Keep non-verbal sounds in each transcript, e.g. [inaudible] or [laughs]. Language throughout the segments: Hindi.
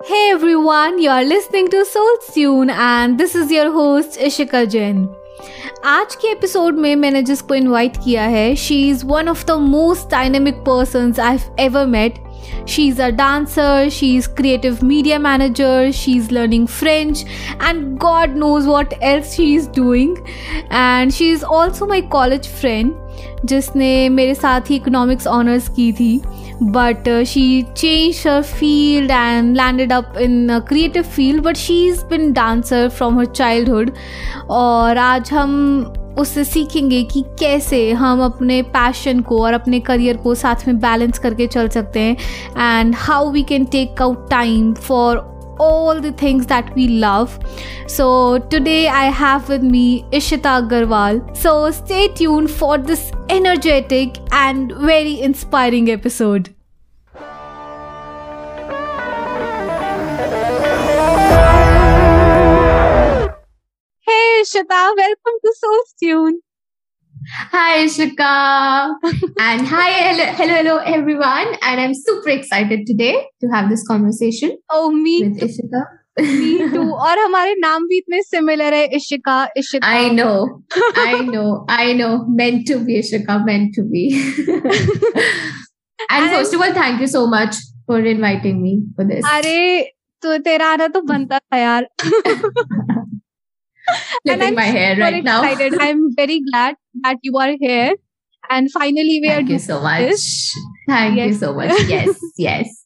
Hey everyone, you are listening to Soul Tune and this is your host Ishika Jain. आज के एपिसोड में मैंने जिसको इनवाइट किया है she is one of the most dynamic person I ever met she is a dancer she is creative media manager she is learning French and God knows what else she is doing and she is also my college friend जिसने मेरे साथ ही इकोनॉमिक्स ऑनर्स की थी but she change changed field and and up in a creative field, but she's been dancer from her childhood. और आज हम उससे सीखेंगे कि कैसे हम अपने पैशन को और अपने करियर को साथ में बैलेंस करके चल सकते हैं and how we can take out time for all the things that we love. So, today I have with me Ishita Agarwal. So, stay tuned for this energetic and very inspiring episode. Hey Ishita, welcome to Soul Tune. Hi, Ishika. and hi, hello, hello, hello, everyone. And I'm super excited today to have this conversation. Oh, me with too. Ishika. me too. [laughs] और हमारे नाम भी इतने सिमिलर है Ishika Ishika I know, I know, I know. Meant to be, Ishika, meant to be. and, And- first of all, thank you so much for inviting me for this. अरे तो तेरा आना तो बनता था यार [laughs] [laughs] and I'm my hair right excited. now. I'm very glad that you are here. And finally, we Thank are. Thank you so much. This. Thank yes. you so much. Yes, [laughs] yes.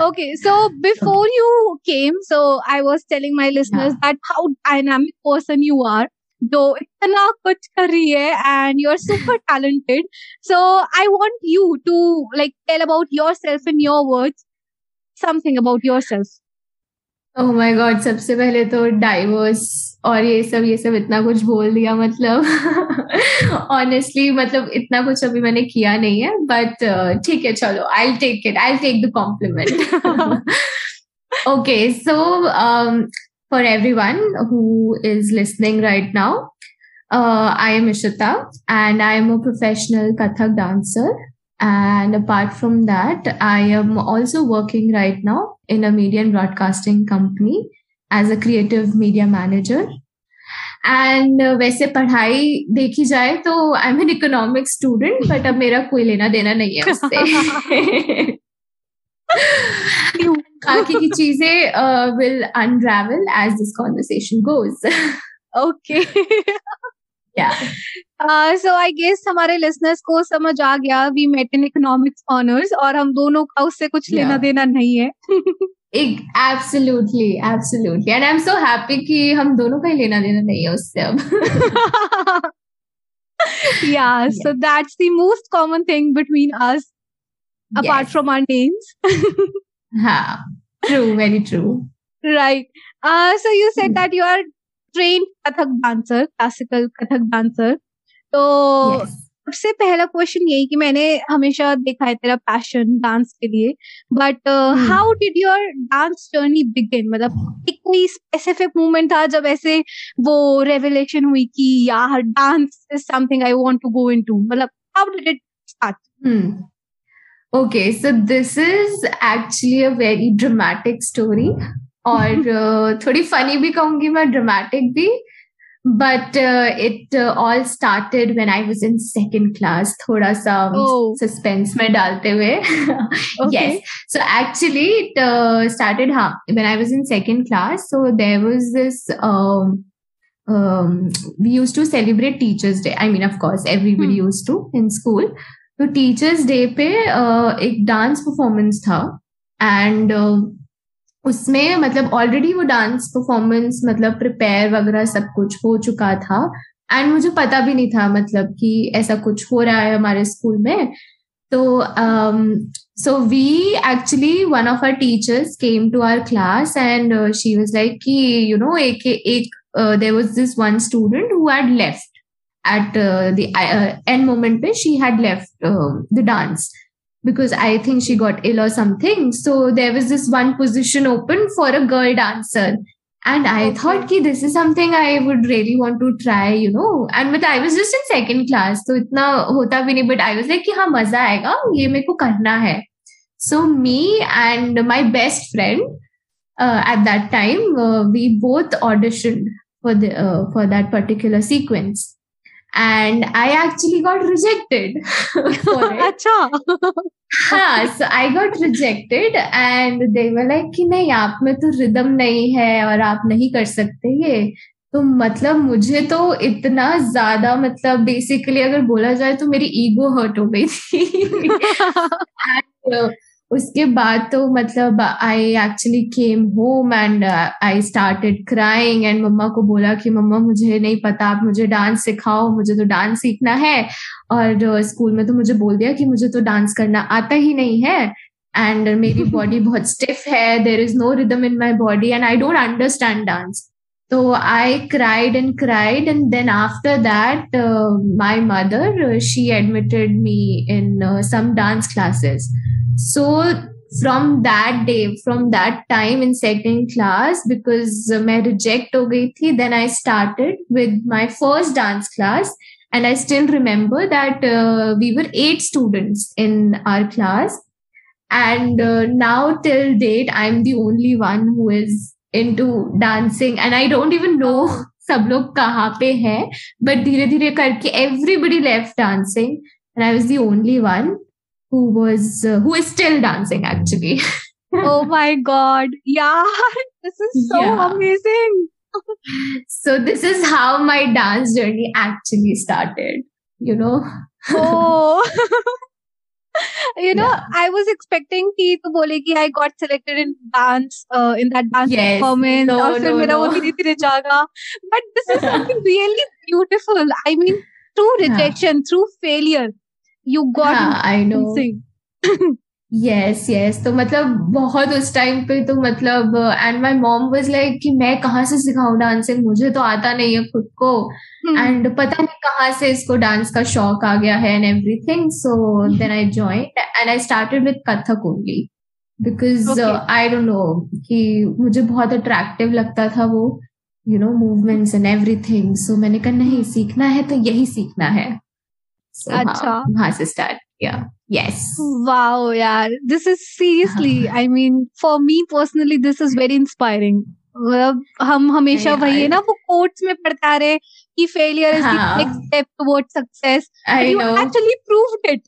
okay, so before okay. you came, so I was telling my listeners yeah. that how dynamic person you are. Though itna kuch career, and you're super [laughs] talented. So I want you to like tell about yourself in your words something about yourself. Oh my god सबसे पहले तो डाइवर्स और ये सब ये सब इतना कुछ बोल दिया मतलब। [laughs] ऑनेस्टली मतलब इतना कुछ अभी मैंने किया नहीं है बट ठीक है, चलो I take it I take the compliment okay so for everyone who is listening right now I am Ishita and I am a professional Kathak dancer And apart from that, I am also working right now in a media and broadcasting company as a creative media manager. And वैसे पढ़ाई देखी जाए तो I am an economic student but अब मेरा कोई लेना देना नहीं है उससे बाकी की चीजें will unravel as this conversation goes Okay. Uh, so I guess हमारे listeners को समझ आ गया we met in economics honors और हम दोनों का उससे कुछ yeah. लेना देना नहीं है absolutely absolutely and I am so happy कि हम दोनों का ही लेना देना नहीं है उससे अब yeah, so that's the most common thing between us apart Yes. from our names. हाँ true very true right. Uh, so you said that you are trained Kathak dancer, classical Kathak dancer. तो सबसे पहला क्वेश्चन यही कि मैंने हमेशा देखा है तेरा पैशन डांस के लिए but. How did your dance journey begin मतलब एक कोई स्पेसिफिक मोमेंट था जब ऐसे वो रेवलेशन हुई कि यार dance is something I want to go into मतलब how did it start. Okay, so this is actually a very dramatic story. और [laughs] थोड़ी फनी भी कहूँगी मैं ड्रामेटिक भी but it all started when I was in second class थोड़ा सा सस्पेंस में डालते हुए। सो एक्चुअली इट स्टार्टेड हा when I was in second class so there was this we use to celebrate teachers day I mean of course everybody use to in school तो टीचर्स डे पे एक डांस परफॉर्मेंस था एंड उसमें मतलब ऑलरेडी वो डांस परफॉर्मेंस मतलब प्रिपेयर वगैरह सब कुछ हो चुका था। एंड मुझे पता भी नहीं था मतलब कि ऐसा कुछ हो रहा है हमारे स्कूल में। तो so we actually one of our teachers came to our class and she was like कि यू नो एक एक there was this one student who had left at the end moment पे she had left the dance because I think she got ill or something. So there was this one position open for a girl dancer. And I Okay. thought कि this is something I would really want to try, you know. And but I was just in second class, तो इतना होता भी नहीं. But I was like कि हाँ मजा आएगा, ये मेरे को करना है. So me and my best friend, uh, at that time uh, we both auditioned for the uh, for that particular sequence And i actually got rejected [laughs] for it. हाँ so I got rejected and they were like कि नहीं आप में तो रिदम नहीं है और आप नहीं कर सकते ये। तो मतलब मुझे तो इतना ज़्यादा मतलब बेसिकली अगर बोला जाए तो मेरी ईगो हर्ट हो गई थी। [laughs] [laughs] And, उसके बाद तो मतलब I actually came home and I started crying and मम्मा को बोला कि मम्मा मुझे नहीं पता आप मुझे डांस सिखाओ मुझे तो डांस सीखना है और स्कूल में तो मुझे बोल दिया कि मुझे तो डांस करना आता ही नहीं है एंड मेरी [laughs] बॉडी बहुत स्टिफ है there is no rhythm in my body and I don't understand dance तो I cried and cried and then after that my mother she admitted me in some dance some dance classes. So from that day, from that time in second class, because uh, my reject ho gayi thi, then I started with my first dance class. And I still remember that uh, we were eight students in our class. And uh, now till date, I'm the only one who is into dancing and I don't even know [laughs] सब लोग कहाँ पे हैं बट धीरे धीरे करके everybody left dancing and I was the only one who was uh, who is still dancing actually. [laughs] oh my god! Yeah, [laughs] this is so yeah. amazing. [laughs] so this is how my dance journey actually started. You know. oh. you know yeah. i was expecting ki to bole ki i got selected in dance uh, in that dance yes. performance no, no, no. wo dheere but this is something really beautiful i mean through rejection yeah. through failure you got yeah, I know. Yes yes तो मतलब बहुत उस टाइम पे तो मतलब and my mom was like कि मैं कहाँ से सिखाऊं डांसिंग मुझे तो आता नहीं है खुद को। And hmm. पता नहीं कहाँ से इसको डांस का शौक आ गया है and everything so then I joined and I started with Kathak only because I don't know कि मुझे बहुत अट्रैक्टिव लगता था वो you know movements and everything so मैंने कहा नहीं सीखना है तो यही सीखना है। So, अच्छा वहाँ से स्टार्ट किया yes. Wow yeah this is seriously [laughs] i mean for me personally this is very inspiring. मतलब हम हमेशा वही है ना वो कोर्ट्स में पढ़ता रहे कि failure is the next step toward success you actually proved it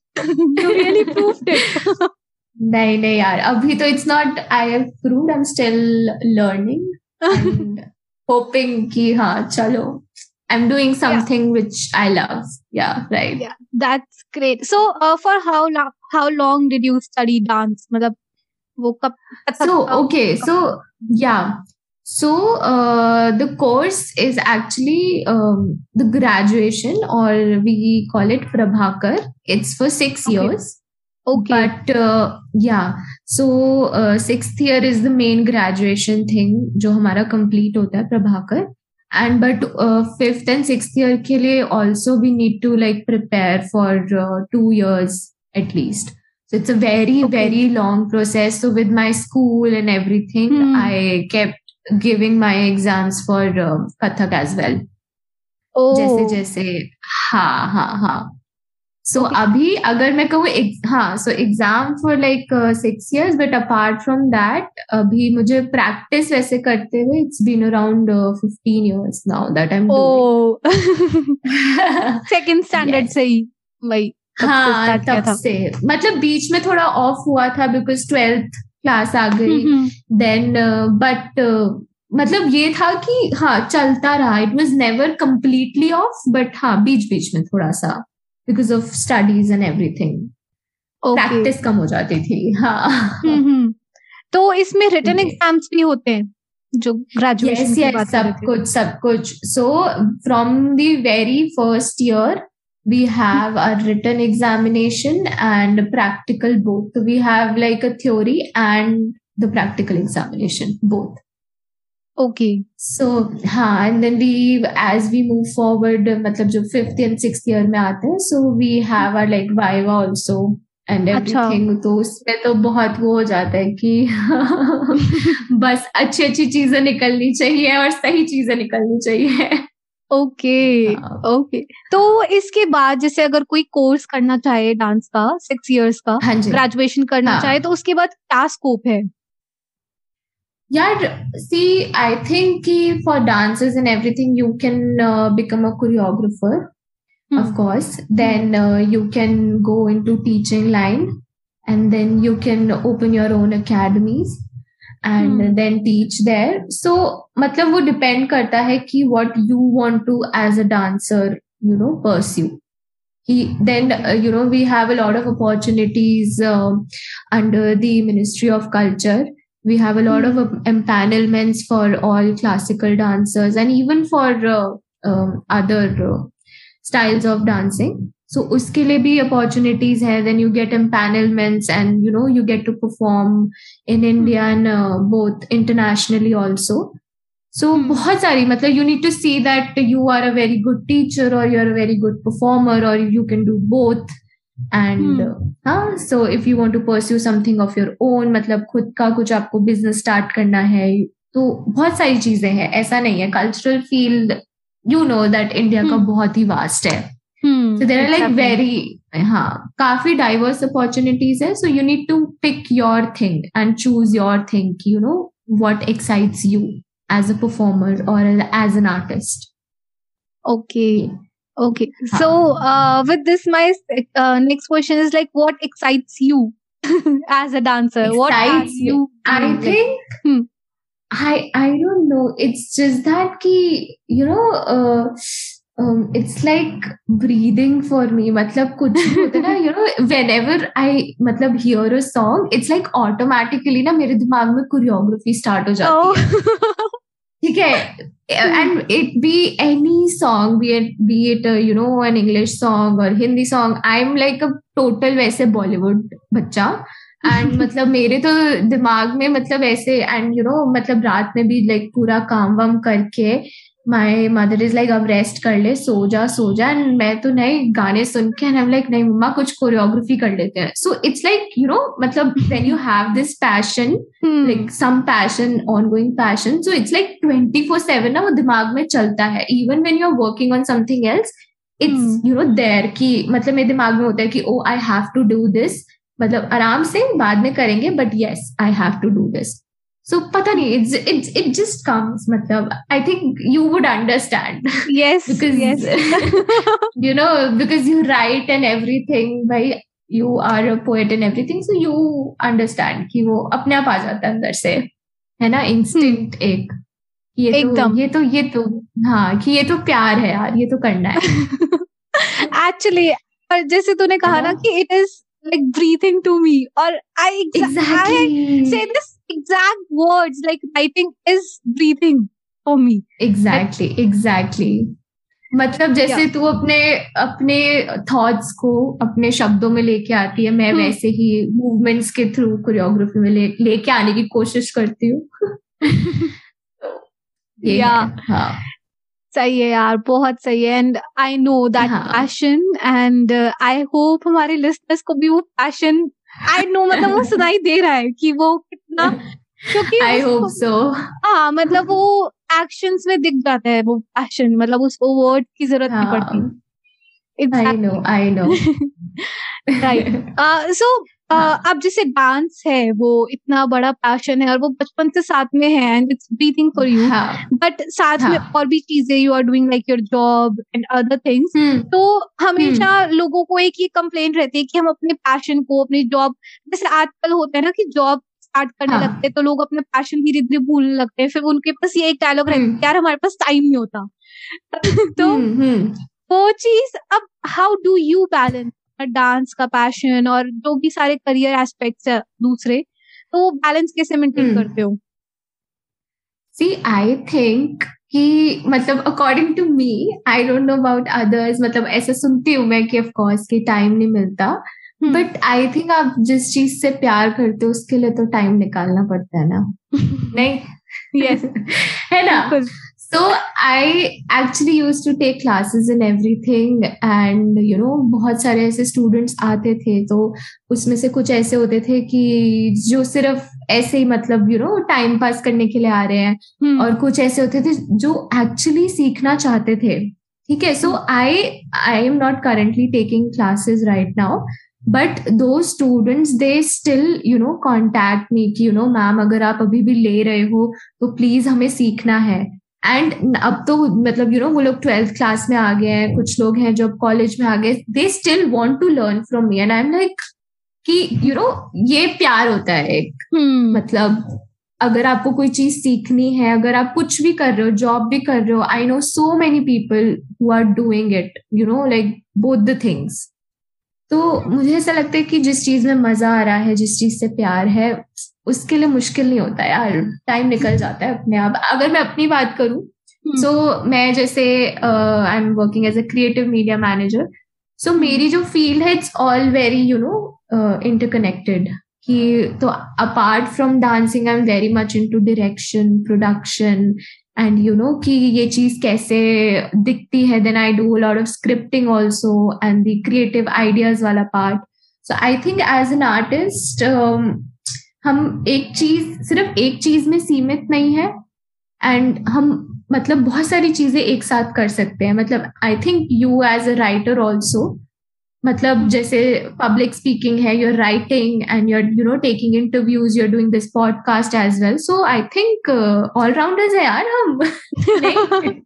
you really proved it नहीं नहीं यार. अभी तो it's not I have proved I am still learning hoping कि हाँ चलो. I'm doing something yeah. which I love. Yeah, right. Yeah, that's great. So, uh, for how long? How long did you study dance? मतलब वो कब? So okay, so yeah, So uh, the course is actually um, the graduation, or we call it Prabhakar. It's for six okay. years. Okay. But uh, yeah, so uh, sixth year is the main graduation thing, जो हमारा complete होता है Prabhakar. And but uh, fifth and sixth year के लिए also we need to like prepare for uh, two years at least. So it's a very okay. very long process. So with my school and everything, hmm. I kept giving my exams for Kathak as well जैसे जैसे हाँ हाँ हाँ सो so, okay. अभी अगर मैं कहूँ हाँ so exam for like six years but apart from that अभी मुझे प्रैक्टिस वैसे करते हुए it's been around fifteen years now that I am second standard से ही वही हाँ तब से। मतलब बीच में थोड़ा ऑफ़ हुआ था बिकॉज़ ट्वेल्थ क्लास आ गई। देन बट uh, uh, मतलब ये था कि हाँ चलता रहा। It was never completely off but हाँ बीच बीच में थोड़ा सा because of studies and everything practice कम हो जाती थी। हाँ। तो इसमें रिटर्न एग्ज़ाम्स भी होते हैं जो ग्रेजुएशन yes, yes, सब कुछ सब कुछ। So from the very first year we have a written examination and practical both we have like a theory and the practical examination both Okay. So हाँ and then we as we move forward मतलब जो fifth and sixth year में आते हैं so we have our like viva also and everything अच्छा. तो उसमें तो बहुत वो हो जाता है कि [laughs] बस अच्छी अच्छी चीज़ें निकलनी चाहिए और सही चीज़ें निकलनी चाहिए ओके ओके तो इसके बाद जैसे अगर कोई कोर्स करना चाहे डांस का सिक्स इयर्स का हाँ ग्रेजुएशन करना हाँ. चाहे तो उसके बाद क्या स्कोप है yeah see i think for dances and everything you can uh, become a choreographer mm. of hmm. course then uh, you can go into teaching line and then you can open your own academies and mm. then teach there so matlab wo depend karta hai ki what you want to as a dancer you know pursue he, then uh, you know we have a lot of opportunities uh, under the ministry of culture we have a lot of uh, empanelments for all classical dancers and even for uh, um, other uh, styles of dancing. So uske liye bhi opportunities hai then you get empanelments and you know you get to perform in india and uh, both internationally also. So बहुत सारी मतलब you need to see that you are a very good teacher or you are a very good performer or you can do both. And हाँ so if you want to pursue something of your own मतलब खुद का कुछ आपको बिज़नेस स्टार्ट करना है तो बहुत सारी चीज़ें हैं। ऐसा नहीं है। Cultural field you know that India का hmm. बहुत ही वास्ट है। So there are like very हाँ काफ़ी डाइवर्स अपॉर्चुनिटीज़ है। So you need to pick your thing and choose your thing you know what excites you as a performer और as an artist okay Okay. So, uh, with this, my uh, next question is like, what excites you as a dancer? Excites what excites you? I think. Hmm. I I don't know. It's just that ki you know. Uh, um, it's like breathing for me मतलब कुछ होता ना you know whenever I मतलब hear a song it's like automatically ना मेरे दिमाग में choreography start हो जाती है ठीक है and it be any song be at be it you know an English song और Hindi song I am like a total वैसे बॉलीवुड बच्चा. एंड [laughs] मतलब मेरे तो दिमाग में मतलब ऐसे एंड यू नो मतलब रात में भी लाइक पूरा काम वाम करके माई मदर इज़ लाइक अब रेस्ट कर ले सो जा सो जा। एंड मैं तो नए गाने सुन के एंड लाइक नहीं मम्मा कुछ कोरियोग्राफी कर लेते हैं। So it's like you know मतलब when you have this passion like some passion ongoing passion so it's like twenty four seven ना वो दिमाग में चलता है। Even when you are working on something else it's you know there की मतलब मेरे दिमाग में होता है कि ओ I have to do this मतलब आराम से बाद में करेंगे but yes I have to do this so पता नहीं it's it's it just comes मतलब I think you would understand yes yes you know because you write and everything भाई you are a poet and everything so you understand कि वो अपने आप आ जाता है अंदर से है ना? Instinct hmm. एक ये तो, एकदम। तो, ये तो ये तो हाँ कि ये तो प्यार है यार ये तो करना है। [laughs] एक्चुअली और जैसे तूने कहा ना हाँ। कि it is like breathing to me और I exactly same this exact words like writing is breathing for me. Exactly exactly. मतलब जैसे yeah. तू अपने अपने थॉट्स को अपने शब्दों में लेके आती है मैं hmm. वैसे ही मूवमेंट्स के थ्रू कोरियोग्राफी में ले लेके आने की कोशिश करती हूँ। [laughs] या हाँ सही है यार बहुत सही है। And I know that passion and I hope हमारे लिस्टर्स को भी वो पैशन आई नो मतलब वो [laughs] सुनाई दे रहा है कि वो कितना क्योंकि आई होप सो हाँ मतलब वो एक्शंस में दिख जाता है वो पैशन मतलब उसको वर्ड की ज़रूरत नहीं पड़ती। I know I know right so हाँ. अब जैसे डांस है वो इतना बड़ा पैशन है और वो बचपन से साथ में है and it's breathing for you but साथ हाँ. में और भी चीज़ें you are doing like your job and other things तो हमेशा hmm. लोगों को एक ही कंप्लेंट रहती है कि हम अपने पैशन को अपनी जॉब जैसे आजकल होता है ना कि जॉब स्टार्ट करने हाँ. लगते हैं तो लोग अपने पैशन धीरे धीरे भूलने लगते हैं फिर उनके पास ये एक डायलॉग रहता है hmm. यार हमारे पास टाइम नहीं होता [laughs] तो hmm, वो चीज़ अब how do you balance dance का पैशन और जो भी सारे करियर एस्पेक्ट्स है दूसरे तो वो बैलेंस कैसे मेंटेन. करते हो सी आई थिंक कि मतलब according to me I don't know about others मतलब ऐसा सुनती हूँ मैं कि ऑफ़ कोर्स कि टाइम नहीं मिलता बट आई थिंक आप जिस चीज़ से प्यार करते हो उसके लिए तो टाइम निकालना पड़ता है ना? [laughs] नहीं यस [laughs] है ना? So I actually used to take classes in everything and you know बहुत सारे ऐसे students आते थे तो उसमें से कुछ ऐसे होते थे कि जो सिर्फ़ ऐसे ही मतलब यू नो टाइम पास करने के लिए आ रहे हैं hmm. और कुछ ऐसे होते थे जो एक्चुअली सीखना चाहते थे। ठीक है? So I I am not currently taking classes right now but दो students they still you know contact me कि यू नो मैम अगर आप अभी भी ले रहे हो तो प्लीज़ हमें सीखना है. एंड अब तो मतलब यू नो वो लोग ट्वेल्थ क्लास में आ गए हैं कुछ लोग हैं जो अब कॉलेज में आ गए they still want to learn from me and I am like कि यू नो ये प्यार होता है एक। हम्म मतलब अगर आपको कोई चीज़ सीखनी है अगर आप कुछ भी कर रहे हो जॉब भी कर रहे हो I know so many people who are doing it you know like both the things तो मुझे ऐसा लगता है कि जिस चीज़ में मज़ा आ रहा है जिस चीज़ से प्यार है उसके लिए मुश्किल नहीं होता यार। टाइम निकल जाता है अपने आप। अगर मैं अपनी बात करूँ सो so, मैं जैसे I am working as a creative media manager so मेरी जो फ़ील्ड है it's all very you know interconnected कि तो apart from dancing I am very much into direction production and you know कि ये चीज़ कैसे दिखती है then I do lot of scripting also and the creative ideas वाला part so I think as an artist हम एक चीज़, सिर्फ़ एक चीज़ में सीमित नहीं है एंड हम मतलब बहुत सारी चीज़ें एक साथ कर सकते हैं. मतलब I think you as a writer also मतलब जैसे पब्लिक स्पीकिंग है your writing and you're you know taking interviews you're doing this podcast as well so I think all rounders है यार हम। [laughs]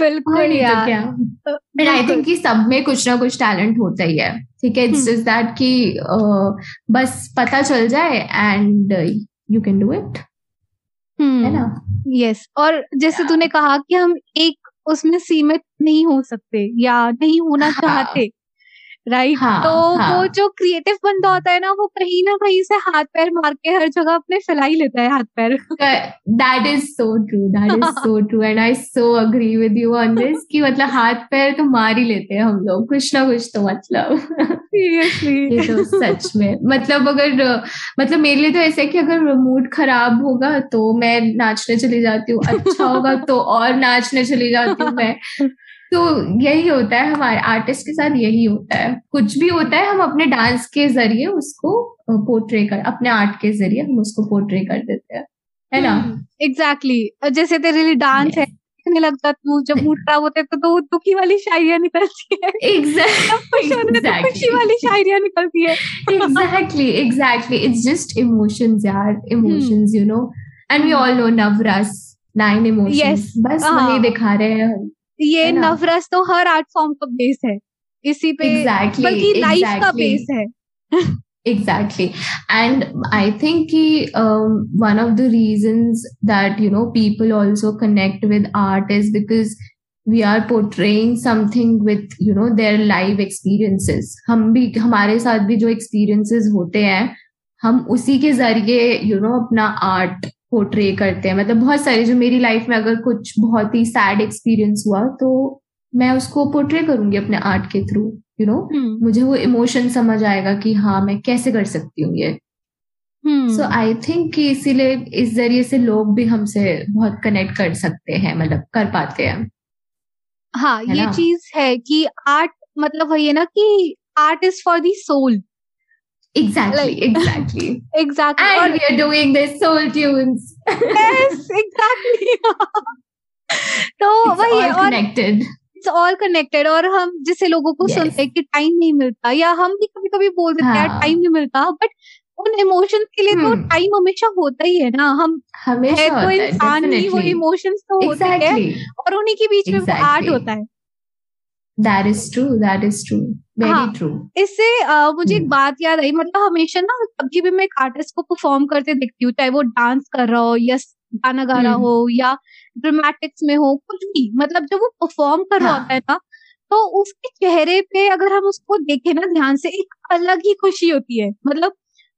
बिल्कुल यार। एंड आई थिंक कि सब में कुछ ना कुछ टैलेंट होता ही है। ठीक है इट्स जस्ट दैट कि बस पता चल जाए and you can do it है ना? यस और जैसे तूने कहा कि हम एक उसमें सीमित नहीं हो सकते या नहीं होना हाँ. चाहते राइट हाँ, तो हाँ. वो जो क्रिएटिव बंदा होता है ना वो कहीं ना कहीं से हाथ पैर मार के हर जगह अपने फैला ही लेता है हाथ पैर। That is so true that is so true and I so agree with you on this कि मतलब हाथ पैर तो मार ही लेते हैं हम लोग कुछ ना कुछ तो मतलब। सीरियसली तो सच में मतलब अगर मतलब मेरे लिए तो ऐसा है कि अगर मूड खराब होगा तो मैं नाचने चली जाती हूँ अच्छा होगा तो और नाचने चली जाती हूँ मैं। [laughs] तो यही होता है हमारे आर्टिस्ट के साथ यही होता है। कुछ भी होता है हम अपने डांस के ज़रिए उसको पोर्ट्रे कर अपने आर्ट के ज़रिए हम उसको पोर्ट्रे कर देते हैं। है ना? Exactly hmm, exactly. जैसे तेरे लिए डांस है नहीं लगता तू जब मूड खराब होता है तो, तो दुखी वाली शायरियाँ निकलती है। एग्जैक्टली खुशी वाली शायरियाँ निकलती है। Exactly exactly it's just emotions यार emotions you know and we all know navarasa nine emotions बस वही हाँ। दिखा रहे हैं ये नवरस तो हर आर्ट फॉर्म का बेस है इसी पे exactly, बल्कि लाइफ exactly. का बेस है exactly and i think um, one of the reasons that you know people also connect with art is because we are portraying something with you know their live experiences हम भी हमारे साथ भी जो experiences होते हैं हम उसी के ज़रिए यू नो अपना आर्ट पोर्ट्रे करते हैं। मतलब बहुत सारे जो मेरी लाइफ में अगर कुछ बहुत ही सैड एक्सपीरियंस हुआ तो मैं उसको पोर्ट्रे करूँगी अपने आर्ट के थ्रू यू नो मुझे वो इमोशन समझ आएगा कि हाँ मैं कैसे कर सकती हूँ ये। सो आई थिंक कि इसीलिए इस ज़रिए से लोग भी हमसे बहुत कनेक्ट कर सकते हैं मतलब कर पाते हैं। हाँ है ये चीज़ है कि आर्ट मतलब वही है ना कि art is for the soul Exactly, like, exactly. [laughs] exactly. And or, we are doing this soul tunes. yes, [laughs] exactly. [laughs] तो वही है और. इट्स ऑल कनेक्टेड और हम जिसे लोगों को yes. सुनते हैं कि टाइम नहीं मिलता या हम भी कभी कभी बोल देते हैं टाइम नहीं मिलता बट उन इमोशंस के लिए तो टाइम hmm. हमेशा होता ही है ना हम हमेशा है तो इंसान ही वो इमोशंस तो होते हैं और उन्हीं के बीच में आर्ट होता है that is true that is true very true इससे मुझे एक hmm. बात याद आई मतलब हमेशा ना कभी भी मैं एक आर्टिस्ट को परफॉर्म करते देखती हूँ चाहे वो डांस कर रहा हो या गाना गा रहा hmm. हो या ड्रामेटिक्स में हो कुछ भी मतलब जब वो परफॉर्म कर रहा हाँ. होता है ना तो उसके चेहरे पे अगर हम उसको देखें ना ध्यान से एक अलग ही खुशी होती है मतलब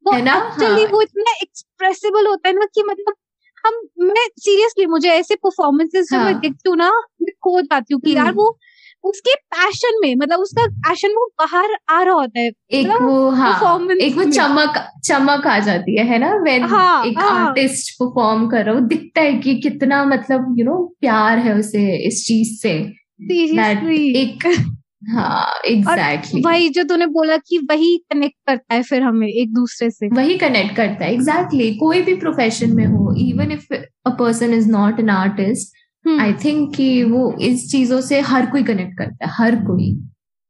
वो एक्चुअली हाँ. वो इतना एक्सप्रेसिबल होता है ना कि मतलब हम मैं सीरियसली मुझे ऐसे परफॉर्मेंसेस जब हाँ. मैं देखती हूँ ना मैं खो जाती हूँ कि यार hmm. वो उसके पैशन में मतलब उसका पैशन वो बाहर आ रहा होता है। एक मतलब वो हाँ एक वो चमक चमक आ जाती है है ना? वेन हाँ, एक हाँ, आर्टिस्ट परफॉर्म कर रहा हो दिखता है कि कितना मतलब यू you नो know, प्यार है उसे इस चीज़ से। एक हाँ एग्जैक्टली exactly. वही जो तूने बोला कि वही कनेक्ट करता है फिर हमें एक दूसरे से। वही कनेक्ट करता है एग्जैक्टली exactly. कोई भी प्रोफेशन में हो even if a person is not an artist I think कि वो इस चीज़ों से हर कोई कनेक्ट करता है हर कोई।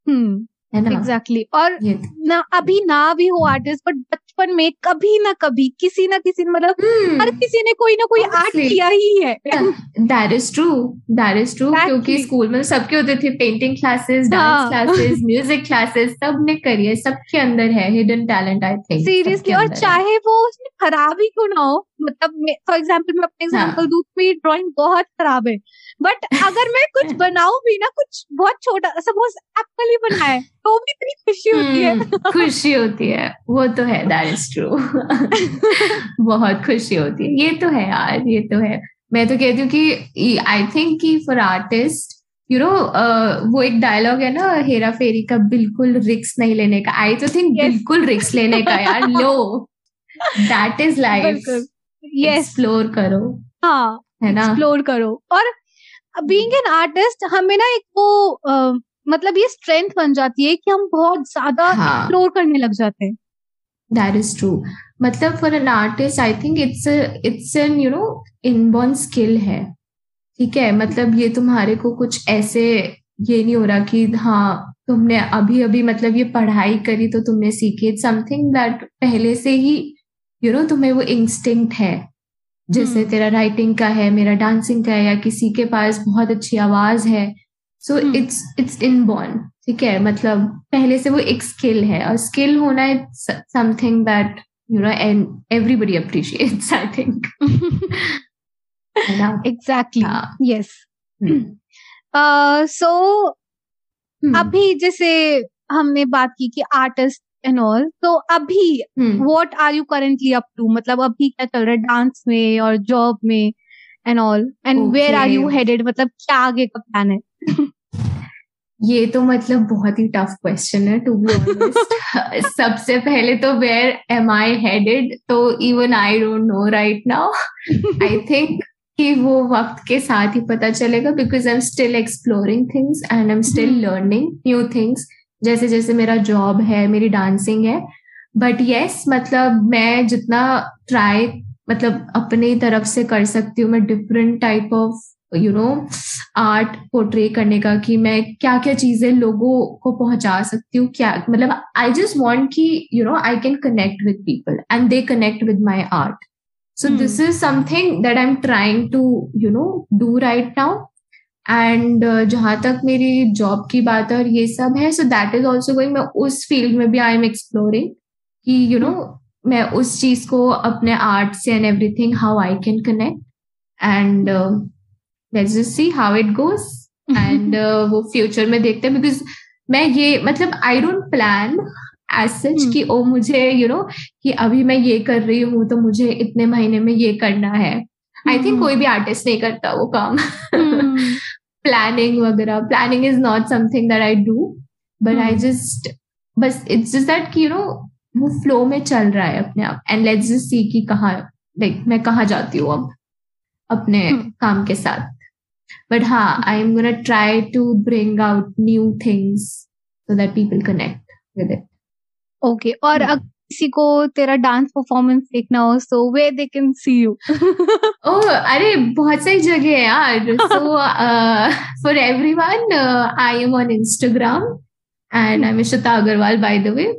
ना एग्जैक्टली exactly. और ना अभी ना भी हो आर्टिस्ट बट बचपन में कभी ना कभी किसी ना किसी मतलब हर हम्म किसी ने कोई ना कोई आर्ट किया ही है। That is true that is true क्योंकि स्कूल में सबके होते थे पेंटिंग क्लासेस हाँ। डांस क्लासेस म्यूज़िक क्लासेस सबने करी है सबके अंदर है hidden talent I think seriously और चाहे वो उसमें खराब ही क्यों ना हो मतलब फॉर एग्ज़ाम्पल मैं अपने हाँ। एग्ज़ाम्पल दूँ तो मेरी ड्राइंग बहुत खराब है। बट अगर मैं कुछ [laughs] बनाऊ भी ना कुछ बहुत छोटा सपोज़ एप्पल ही बनाए तो भी इतनी खुशी होती है। हम्म, खुशी होती है। वो तो है दैट इज़ ट्रू बहुत खुशी होती है। ये तो है यार ये तो है। मैं तो कहती हूँ कि आई थिंक कि फॉर आर्टिस्ट यू नो वो एक डायलॉग है ना हेरा फेरी का बिल्कुल रिक्स नहीं लेने का। आई तो थिंक बिल्कुल रिक्स लेने का यार लो दैट इज़ लाइफ एक्सप्लोर करो। हाँ है ना? एक्सप्लोर करो। और बीइंग एन आर्टिस्ट हमें ना एक वो अ, मतलब ये स्ट्रेंथ बन जाती है कि हम बहुत ज़्यादा एक्सप्लोर हाँ करने लग जाते हैं। दैट इज़ ट्रू मतलब for an artist I think it's it's an you know inborn skill है। ठीक है? मतलब ये तुम्हारे को कुछ ऐसे ये नहीं हो रहा कि हाँ तुमने अभी अभी मतलब ये पढ़ाई करी तो तुमने सीखी। समथिंग दैट पहले से ही यू you नो know, तुम्हें वो इंस्टिंक्ट है। जैसे हम्म। तेरा राइटिंग का है मेरा डांसिंग का है या किसी के पास बहुत अच्छी आवाज़ है। सो। इट्स इट्स इनबॉर्न ठीक है? मतलब पहले से वो एक स्किल है। और स्किल होना it's something that you know? And everybody appreciates I think exactly yes so अभी जैसे हमने बात की कि आर्टिस्ट एंड ऑल तो अभी। What are you currently up to मतलब अभी क्या चल रहा है डांस में और जॉब में and all and where are you headed मतलब क्या आगे का प्लान है? [laughs] ये तो मतलब बहुत ही टफ क्वेश्चन है टू बी ऑनेस्ट सबसे पहले तो वेयर एम आई हेडेड तो even I don't know right now I think कि वो वक्त के साथ ही पता चलेगा because I am still exploring things and I am still. Learning new things जैसे जैसे मेरा जॉब है मेरी डांसिंग है। बट यस yes, मतलब मैं जितना ट्राई मतलब अपनी तरफ़ से कर सकती हूँ मैं different type of you know art portray करने का कि मैं क्या क्या चीज़ें लोगों को पहुँचा सकती हूँ क्या मतलब आई जस्ट वॉन्ट कि you know I can connect with people and they connect with my art so this is something that I am trying to you know do right now. And uh, जहाँ तक मेरी जॉब की बात है और ये सब है so that is also going मैं उस फ़ील्ड में भी आई एम एक्सप्लोरिंग कि यू नो मैं उस चीज़ को अपने आर्ट से and everything how I can connect and let's just see how it goes and वो फ्यूचर में देखते हैं बिकॉज़ मैं ये मतलब I don't plan as such. कि ओ मुझे यू नो कि अभी मैं ये कर रही हूँ तो मुझे इतने महीने में ये करना है आई थिंक Hmm. कोई भी आर्टिस्ट नहीं करता वो काम Hmm. [laughs] प्लानिंग वगैरह planning is not something that I do but I. Just बस इट्स जस्ट दैट कि यू नो वो फ्लो में चल रहा है अपने आप एंड लेट्स जस्ट सी कि कहाँ लाइक मैं कहाँ जाती हूँ अब अपने Hmm. काम के साथ बट हाँ I am gonna try to bring out new things so that people connect with it okay और Hmm. किसी को तेरा डांस परफॉर्मेंस देखना हो सो वे they can see you oh अरे बहुत सारी जगह है यार so for everyone I am on Instagram and I am Ishita Agarwal by the way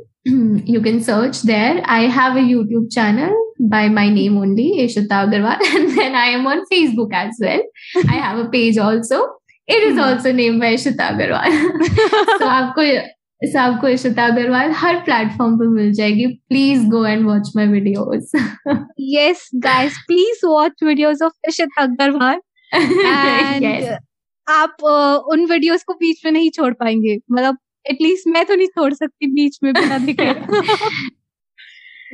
you can search there i have a youtube channel by my name only ishita agarwal and then i am on facebook as well i have a page also it is Hmm. also named by ishita agarwal so आपको so आपको इशिता अग्रवाल हर प्लेटफॉर्म पे मिल जाएगी। Please go and watch my videos please watch videos of Ishita [laughs] Agarwal and yes. आप uh, उन वीडियोस को बीच में नहीं छोड़ पाएँगे। मतलब एटलीस्ट मैं तो नहीं छोड़ सकती बीच में बिना देखे।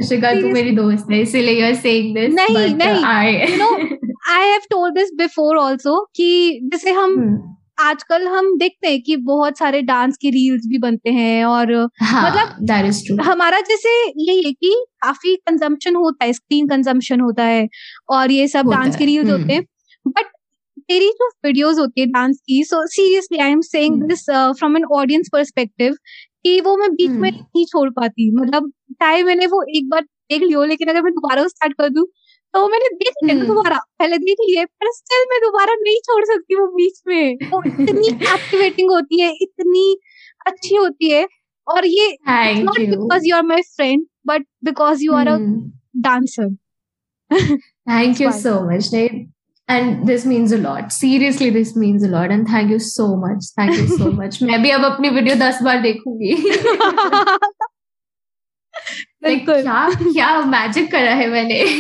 शिका तू मेरी दोस्त है इसीलिए यू आर सेइंग दिस नहीं, नहीं, I have told this before also कि जैसे हम हम्म, आजकल हम देखते हैं कि बहुत सारे डांस के रील्स भी बनते हैं और हाँ मतलब हमारा जैसे यही है कि काफ़ी कंजम्पशन होता है स्क्रीन कंजम्पशन होता है और ये सब डांस के रील्स हम्म। होते हैं बट तेरी जो वीडियोस होती है डांस की so seriously I am saying. This from an audience perspective कि वो मैं बीच में हम्म। नहीं छोड़ पाती मतलब चाहे मैंने वो एक बार देख लियो लेकिन अगर मैं दोबारा स्टार्ट कर दूँ तो मैंने देख लिया हम्म। दोबारा पहले देख लिए पर स्टिल मैं दोबारा नहीं छोड़ सकती वो बीच में। वो इतनी [laughs] एक्टिवेटिंग होती है इतनी अच्छी होती है। और ये not because you are my friend but because you are a dancer thank you so much and this means a lot seriously this means a lot and thank you so much thank you so much मैं भी अब अपनी वीडियो दस बार देखूँगी। [laughs] [laughs] क्या क्या मैजिक करा है मैंने? [laughs]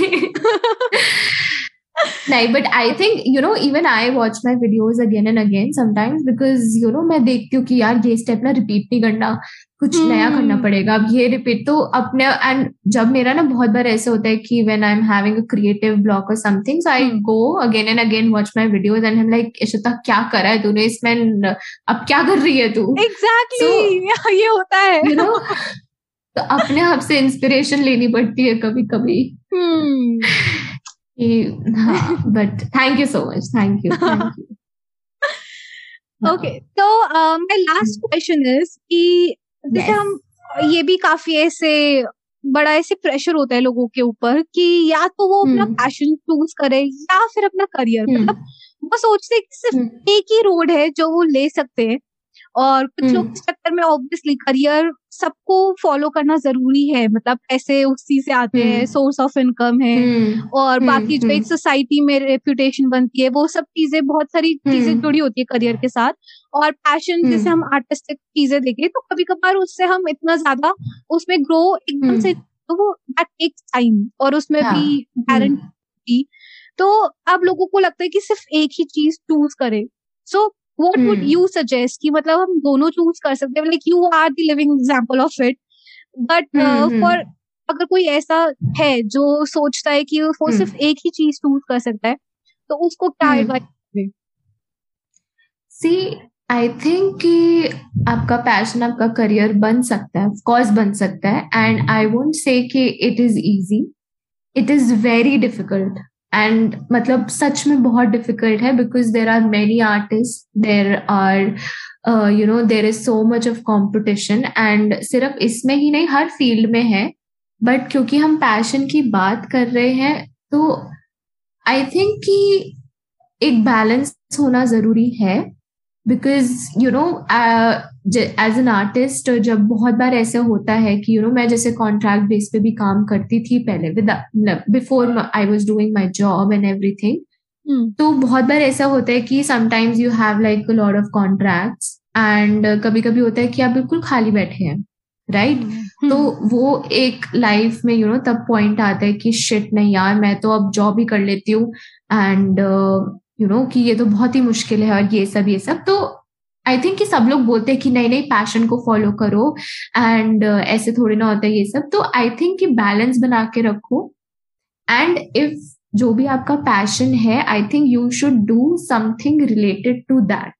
नहीं but I think you know even I watch my videos again and again sometimes because you know मैं देखती हूँ कि यार ये स्टेप ना रिपीट नहीं करना। कुछ hmm. नया करना पड़ेगा। अब ये रिपीट तो अपने एंड जब मेरा ना बहुत बार ऐसे होता है कि when I am having a creative block और something so I go again and again watch my videos and I am like Ishita क्या करा है तूने? इसमें अब क्या कर रही है तू? Exactly exactly. so, [laughs] ये होता है। यू you नो know, तो अपने आप से इंस्पिरेशन लेनी पड़ती है कभी कभी. But thank you so much thank you okay तो माय लास्ट क्वेश्चन इज़ कि जैसे हम ये भी काफ़ी ऐसे बड़ा ऐसे प्रेशर होता है लोगों के ऊपर कि या तो वो अपना पैशन. चूज़ करे या फिर अपना करियर hmm. मतलब वो सोचते हैं कि सिर्फ़ hmm. एक ही रोड है जो वो ले सकते हैं और कुछ लोग इस चक्कर में ऑब्वियसली करियर सबको फॉलो करना ज़रूरी है। मतलब पैसे उसी से आते हैं सोर्स ऑफ़ इनकम है और बाकी जो एक सोसाइटी में रेप्यूटेशन बनती है वो सब चीज़ें बहुत सारी चीज़ें जुड़ी होती है करियर के साथ और पैशन जैसे हम आर्टिस्टिक चीज़ें देखें तो कभी कभार उससे हम इतना ज़्यादा उसमें ग्रो एकदम से तो वो दैट टेक्स टाइम और उसमें हाँ, भी गारंटी तो अब लोगों को लगता है कि सिर्फ़ एक ही चीज़ चूज़ करे। So what would you suggest कि मतलब हम दोनों चूज़ कर सकते हैं? Like you are the living example of it but for अगर कोई ऐसा है जो सोचता है कि वो hmm. सिर्फ़ एक ही चीज़ चूज़ कर सकता है तो उसको क्या एडवाइस. सी आई थिंक कि आपका पैशन आपका करियर बन सकता है ऑफकोर्स बन सकता है. एंड आई वोंट से कि it is easy it is very difficult and मतलब सच में बहुत डिफ़िकल्ट है because there are many artist there are you know there is so much of competition and सिर्फ़ इसमें ही नहीं, हर फ़ील्ड में है। बट क्योंकि हम पैशन की बात कर रहे हैं तो आई थिंक कि एक बैलेंस होना ज़रूरी है। Because you know as an artist जब बहुत बार ऐसा होता है कि यू you नो know, मैं जैसे कॉन्ट्रैक्ट बेस पे भी काम करती थी पहले with before I was doing my job and everything तो बहुत बार ऐसा होता है कि sometimes you have like a lot of contracts and कभी कभी होता है कि आप बिल्कुल खाली बैठे हैं राइट right? hmm. तो वो एक लाइफ में यू you नो know, तब पॉइंट आता है कि शिट नहीं यार मैं तो अब जॉब ही कर लेती हूँ एंड यू नो कि ये तो बहुत ही मुश्किल है और ये सब ये सब। तो आई थिंक कि सब लोग बोलते हैं कि नहीं नहीं पैशन को फॉलो करो एंड uh, ऐसे थोड़ी ना होता है ये सब। तो आई थिंक कि बैलेंस बना के रखो एंड इफ़ जो भी आपका पैशन है I think you should do something related to that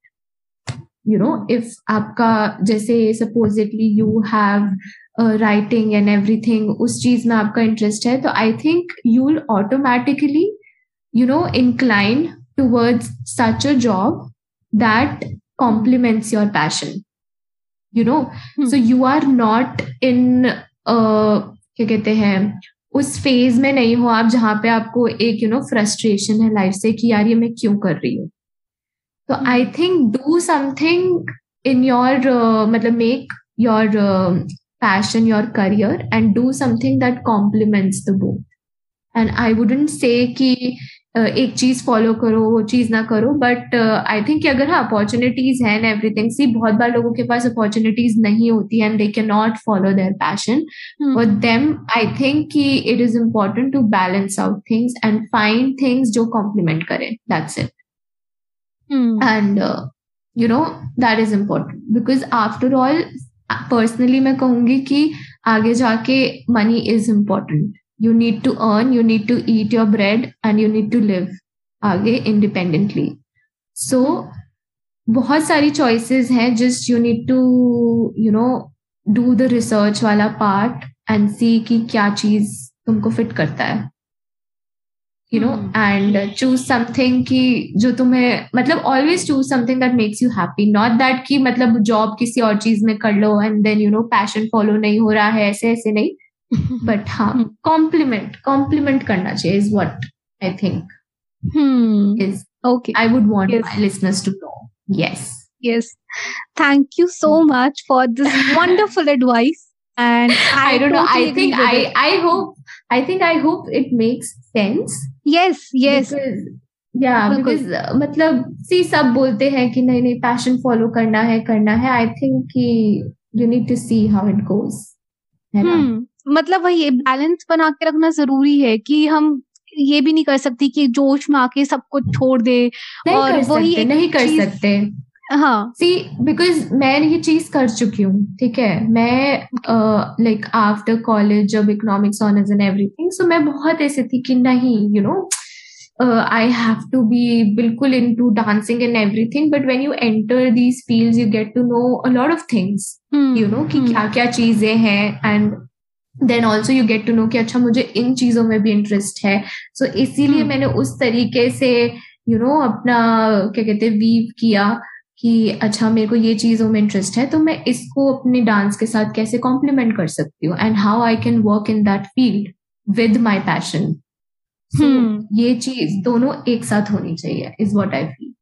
you know if आपका जैसे supposedly you have writing and everything उस चीज़ में आपका इंटरेस्ट है तो I think you will automatically you know incline towards such a job that complements your passion you know? Hmm. so you are not in uh, क्या कहते हैं उस फ़ेज़ में नहीं हो आप जहाँ पे आपको एक यू नो फ्रस्ट्रेशन है लाइफ से कि यार ये मैं क्यों कर रही हूँ? तो I think do something in your मतलब make your passion your career and do something that complements the book and I wouldn't say कि एक चीज़ फॉलो करो वो चीज़ ना करो बट आई थिंक अगर हाँ अपॉर्चुनिटीज़ है एंड एवरीथिंग सी बहुत बार लोगों के पास अपॉर्चुनिटीज़ नहीं होती and they can not follow their passion और देम आई थिंक कि it is important to balance out things and find things जो कॉम्प्लीमेंट करें. That's it and you know that is important because after all personally मैं कहूँगी कि आगे जाके money is important you need to earn you need to eat your bread and you need to live आगे इंडिपेंडेंटली सो बहुत सारी चॉइसेस हैं just you need to you know do the research वाला पार्ट एंड सी कि क्या चीज़ तुमको फिट करता है. You know and choose something कि जो तुम्हें मतलब always choose something that makes you happy not that कि मतलब जॉब किसी और चीज़ में कर लो and then you know passion follow नहीं हो रहा है ऐसे ऐसे नहीं. बट हाँ कॉम्प्लीमेंट कॉम्प्लीमेंट करना चाहिए is what I think is okay I would want my listeners to know yes yes. Thank you so much for this [laughs] wonderful advice and i, I don't know. I think i it. i hope i think i hope it makes sense. Yes yes. Because या बिकॉज़ मतलब सी सब बोलते हैं कि नहीं नहीं पैशन फॉलो करना है करना है. आई थिंक कि you need to see how it goes है ना? मतलब वही बैलेंस बना के रखना ज़रूरी है कि हम ये भी नहीं कर सकती कि जोश में आके सब कुछ छोड़ दे नहीं और कर वही सकते, नहीं कर सकते हाँ सी बिकॉज़ मैं ये चीज़ कर चुकी हूँ ठीक है मैं लाइक आफ्टर कॉलेज जब economics honours and everything so मैं बहुत ऐसे थी कि नहीं you know I have to be bilkul into dancing and everything. But when you enter these fields, you get to know a lot of things. Hmm. You know कि hmm. क्या क्या चीज़ें हैं and then also you get to know कि अच्छा मुझे इन चीज़ों में भी इंटरेस्ट है सो so, इसीलिए hmm. मैंने उस तरीके से यू you नो know, अपना क्या कहते हैं वीव किया कि अच्छा मेरे को ये चीज़ों में इंटरेस्ट है तो मैं इसको अपने डांस के साथ कैसे कॉम्प्लीमेंट कर सकती हूँ and how I can work in that field with my passion. ये चीज़ दोनों एक साथ होनी चाहिए is what I feel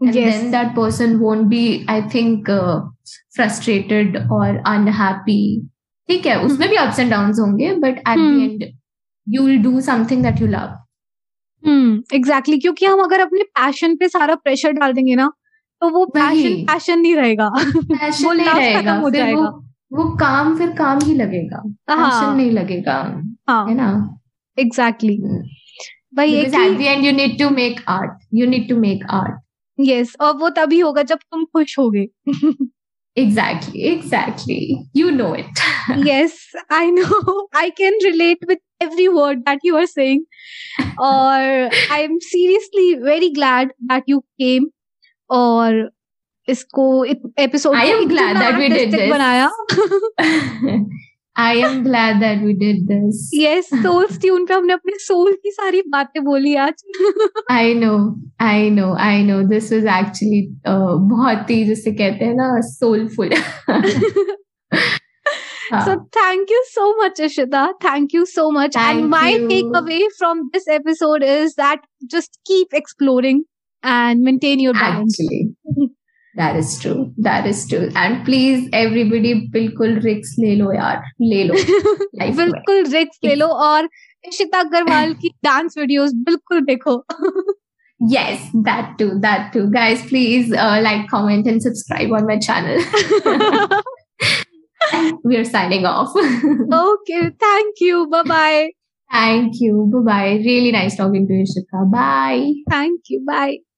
and yes. then that person won't be i think uh, frustrated or unhappy ठीक है उसमें भी अप्स एंड डाउन होंगे but at hmm. And you you will do something that you love. Hmm exactly क्योंकि हम अगर अपने पैशन पे सारा प्रेशर डाल देंगे ना तो वो पैशन पैशन नहीं रहेगा। पैशन नहीं रहेगा। हो जाएगा वो, वो काम फिर काम ही लगेगा। पैशन नहीं लगेगा। हाँ, है ना? एग्जैक्टली भाई एक at the end you need to make art. You need to make art. Yes और वो तभी होगा जब तुम खुश होगे। [laughs] exactly exactly you know it [laughs] yes i know [laughs] i can relate with every word that you are saying or i'm seriously very glad that you came or इसको episode I am glad that we did this बनाया [laughs] I am glad that we did this yes soul tune पे हमने अपने सोल की सारी बातें बोली आज I know I know I know this was actually बहुत ही जिसे कहते हैं ना soulful So thank you so much, Ishita. Thank you so much. Thank and my you. takeaway from this episode is that just keep exploring and maintain your balance. Actually. That is true that is true and please everybody बिल्कुल रिक्स ले लो यार ले लो बिल्कुल रिक्स ले लो और इशिता अग्रवाल की डांस वीडियोस बिल्कुल देखो yes that too that too guys please uh, like comment and subscribe on my channel we are signing off okay thank you bye bye thank you bye bye really nice talking to you shika bye thank you bye